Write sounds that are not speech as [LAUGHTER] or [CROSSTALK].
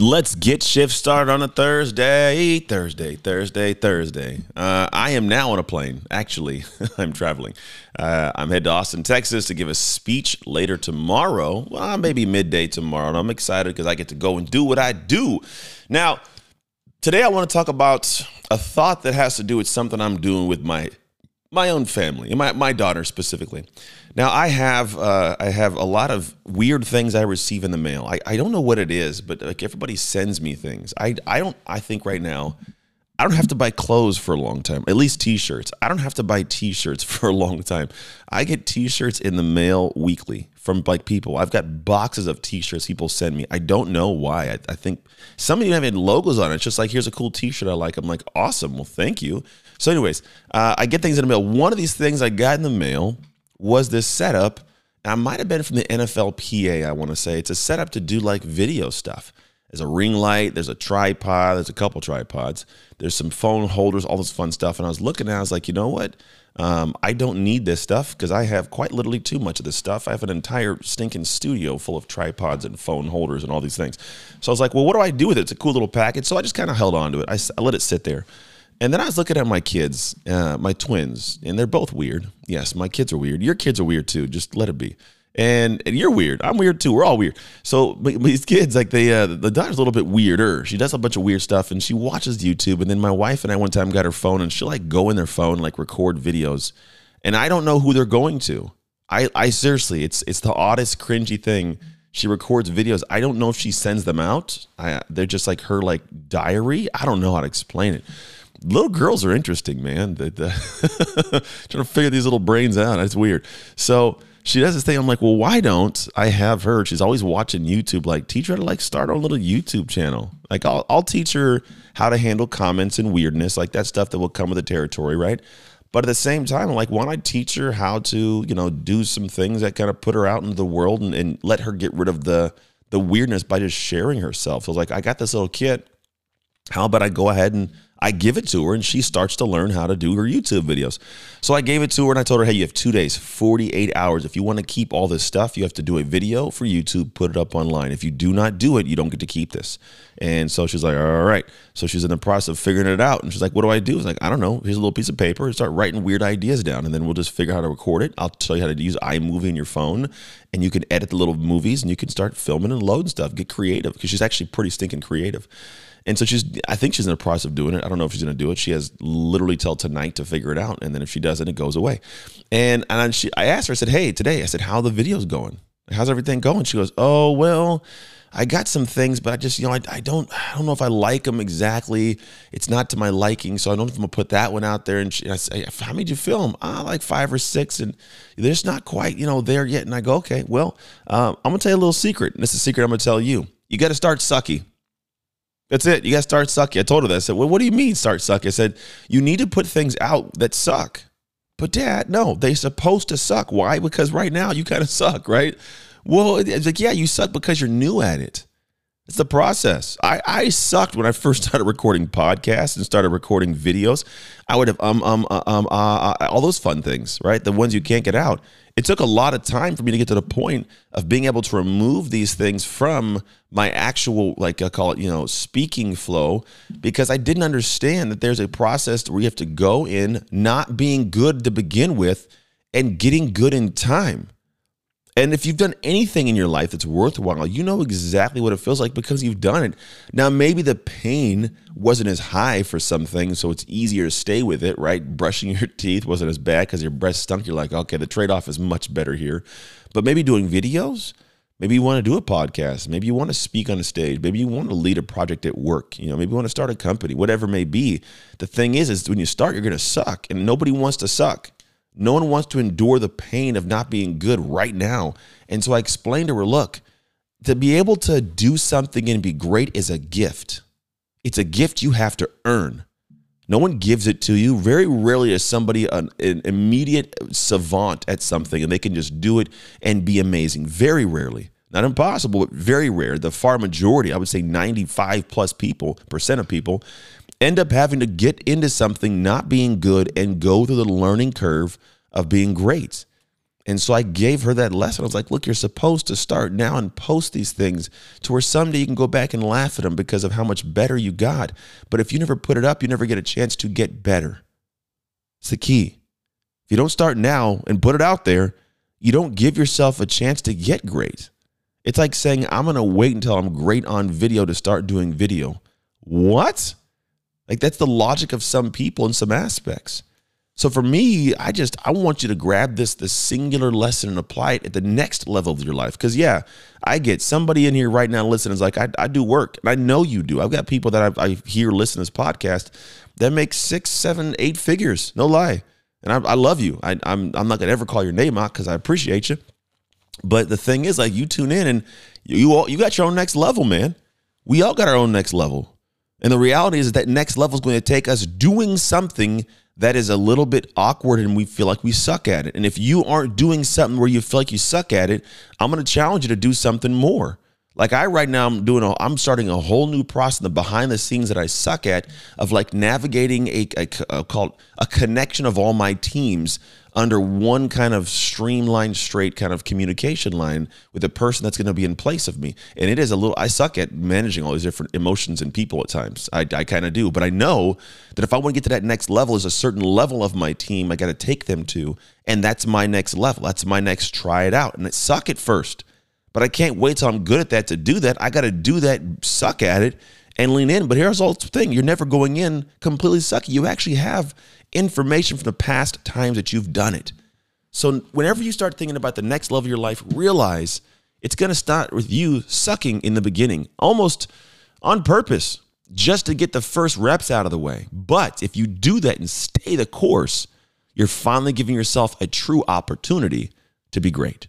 Let's get shift started on a Thursday, Thursday, Thursday, Thursday. Uh, I am now on a plane. Actually, [LAUGHS] I'm traveling. Uh, I'm headed to Austin, Texas to give a speech later tomorrow. Well, maybe midday tomorrow. And I'm excited because I get to go and do what I do. Now, today I want to talk about a thought that has to do with something I'm doing with my my own family my, my daughter specifically. Now I have uh, I have a lot of weird things I receive in the mail. I, I don't know what it is, but like everybody sends me things. I I don't I think right now I don't have to buy clothes for a long time. At least t-shirts. I don't have to buy t-shirts [LAUGHS] for a long time. I get t-shirts in the mail weekly from like people. I've got boxes of t-shirts people send me. I don't know why. I, I think some of you have had logos on it. It's just like here's a cool t-shirt I like. I'm like awesome. Well, thank you. So, anyways, uh, I get things in the mail. One of these things I got in the mail was this setup. I might have been from the NFLPA, I want to say. It's a setup to do like video stuff. There's a ring light, there's a tripod, there's a couple tripods, there's some phone holders, all this fun stuff. And I was looking at it I was like, you know what? Um, I don't need this stuff because I have quite literally too much of this stuff. I have an entire stinking studio full of tripods and phone holders and all these things. So I was like, well, what do I do with it? It's a cool little package. So I just kind of held on to it. I, I let it sit there. And then I was looking at my kids, uh, my twins, and they're both weird. Yes, my kids are weird. Your kids are weird too. Just let it be. And, and you're weird. I'm weird too. We're all weird. So these kids, like they, uh, the daughter's a little bit weirder. She does a bunch of weird stuff, and she watches YouTube. And then my wife and I one time got her phone, and she'll like go in their phone, like record videos, and I don't know who they're going to. I, I seriously, it's it's the oddest, cringy thing. She records videos. I don't know if she sends them out. I, they're just like her like diary. I don't know how to explain it little girls are interesting, man. The, the [LAUGHS] trying to figure these little brains out. It's weird. So she does this thing. I'm like, well, why don't I have her? She's always watching YouTube. Like, teach her to like start her little YouTube channel. Like, I'll, I'll teach her how to handle comments and weirdness, like that stuff that will come with the territory, right? But at the same time, I'm like, why don't I teach her how to, you know, do some things that kind of put her out into the world and, and let her get rid of the the weirdness by just sharing herself. So I was like, I got this little kit. How about I go ahead and I give it to her and she starts to learn how to do her YouTube videos. So I gave it to her and I told her, hey, you have two days, 48 hours. If you want to keep all this stuff, you have to do a video for YouTube, put it up online. If you do not do it, you don't get to keep this. And so she's like, all right. So she's in the process of figuring it out. And she's like, what do I do? I was like, I don't know. Here's a little piece of paper and start writing weird ideas down. And then we'll just figure out how to record it. I'll tell you how to use iMovie in your phone and you can edit the little movies and you can start filming and loading stuff, get creative because she's actually pretty stinking creative. And so she's, I think she's in the process of doing it. I don't know if she's going to do it. She has literally till tonight to figure it out. And then if she doesn't, it goes away. And, and she, I asked her, I said, Hey, today, I said, how the video's going? How's everything going? She goes, Oh, well, I got some things, but I just, you know, I, I don't, I don't know if I like them exactly. It's not to my liking, so I don't know if I'm gonna put that one out there. And, she, and I say, how many did you film? Ah, like five or six, and they're just not quite, you know, there yet. And I go, okay, well, um, I'm gonna tell you a little secret. And is a secret I'm gonna tell you. You got to start sucky. That's it. You got to start sucking. I told her that. I said, well, what do you mean start sucking? I said, you need to put things out that suck. But dad, no, they're supposed to suck. Why? Because right now you kind of suck, right? Well, it's like, yeah, you suck because you're new at it. It's the process. I, I sucked when I first [LAUGHS] started recording podcasts and started recording videos. I would have um um uh, um uh, uh, all those fun things, right? The ones you can't get out. It took a lot of time for me to get to the point of being able to remove these things from my actual like I call it, you know, speaking flow because I didn't understand that there's a process where you have to go in not being good to begin with and getting good in time. And if you've done anything in your life that's worthwhile, you know exactly what it feels like because you've done it. Now, maybe the pain wasn't as high for some things, so it's easier to stay with it, right? Brushing [LAUGHS] your teeth wasn't as bad because your breath stunk. You're like, okay, the trade off is much better here. But maybe doing videos, maybe you want to do a podcast, maybe you want to speak on a stage, maybe you want to lead a project at work, you know, maybe you want to start a company, whatever it may be. The thing is, is when you start, you're going to suck, and nobody wants to suck. No one wants to endure the pain of not being good right now. And so I explained to her look, to be able to do something and be great is a gift. It's a gift you have to earn. No one gives it to you. Very rarely is somebody an, an immediate savant at something and they can just do it and be amazing. Very rarely. Not impossible, but very rare. The far majority, I would say 95 plus people, percent of people, end up having to get into something not being good and go through the learning curve of being great. And so I gave her that lesson. I was like, look, you're supposed to start now and post these things to where someday you can go back and laugh at them because of how much better you got. But if you never put it up, you never get a chance to get better. It's the key. If you don't start now and put it out there, you don't give yourself a chance to get great. It's like saying, I'm going to wait until I'm great on video to start doing video. What? Like, that's the logic of some people in some aspects. So for me, I just I want you to grab this the singular lesson and apply it at the next level of your life. Because yeah, I get somebody in here right now listening is like I, I do work and I know you do. I've got people that I, I hear listen to this podcast that make six, seven, eight figures. No lie, and I, I love you. I, I'm I'm not gonna ever call your name out because I appreciate you. But the thing is, like you tune in and you all you got your own next level, man. We all got our own next level. And the reality is that next level is going to take us doing something that is a little bit awkward and we feel like we suck at it. And if you aren't doing something where you feel like you suck at it, I'm going to challenge you to do something more. Like I right now I'm doing a I'm starting a whole new process the behind the scenes that I suck at of like navigating a, a, a called a connection of all my teams under one kind of streamlined, straight kind of communication line with the person that's going to be in place of me. And it is a little, I suck at managing all these different emotions and people at times. I, I kind of do. But I know that if I want to get to that next level, there's a certain level of my team I got to take them to. And that's my next level. That's my next try it out. And it suck at first. But I can't wait till I'm good at that to do that. I got to do that, suck at it, and lean in. But here's the whole thing you're never going in completely sucky. You actually have information from the past times that you've done it. So whenever you start thinking about the next level of your life, realize it's going to start with you sucking in the beginning, almost on purpose, just to get the first reps out of the way. But if you do that and stay the course, you're finally giving yourself a true opportunity to be great.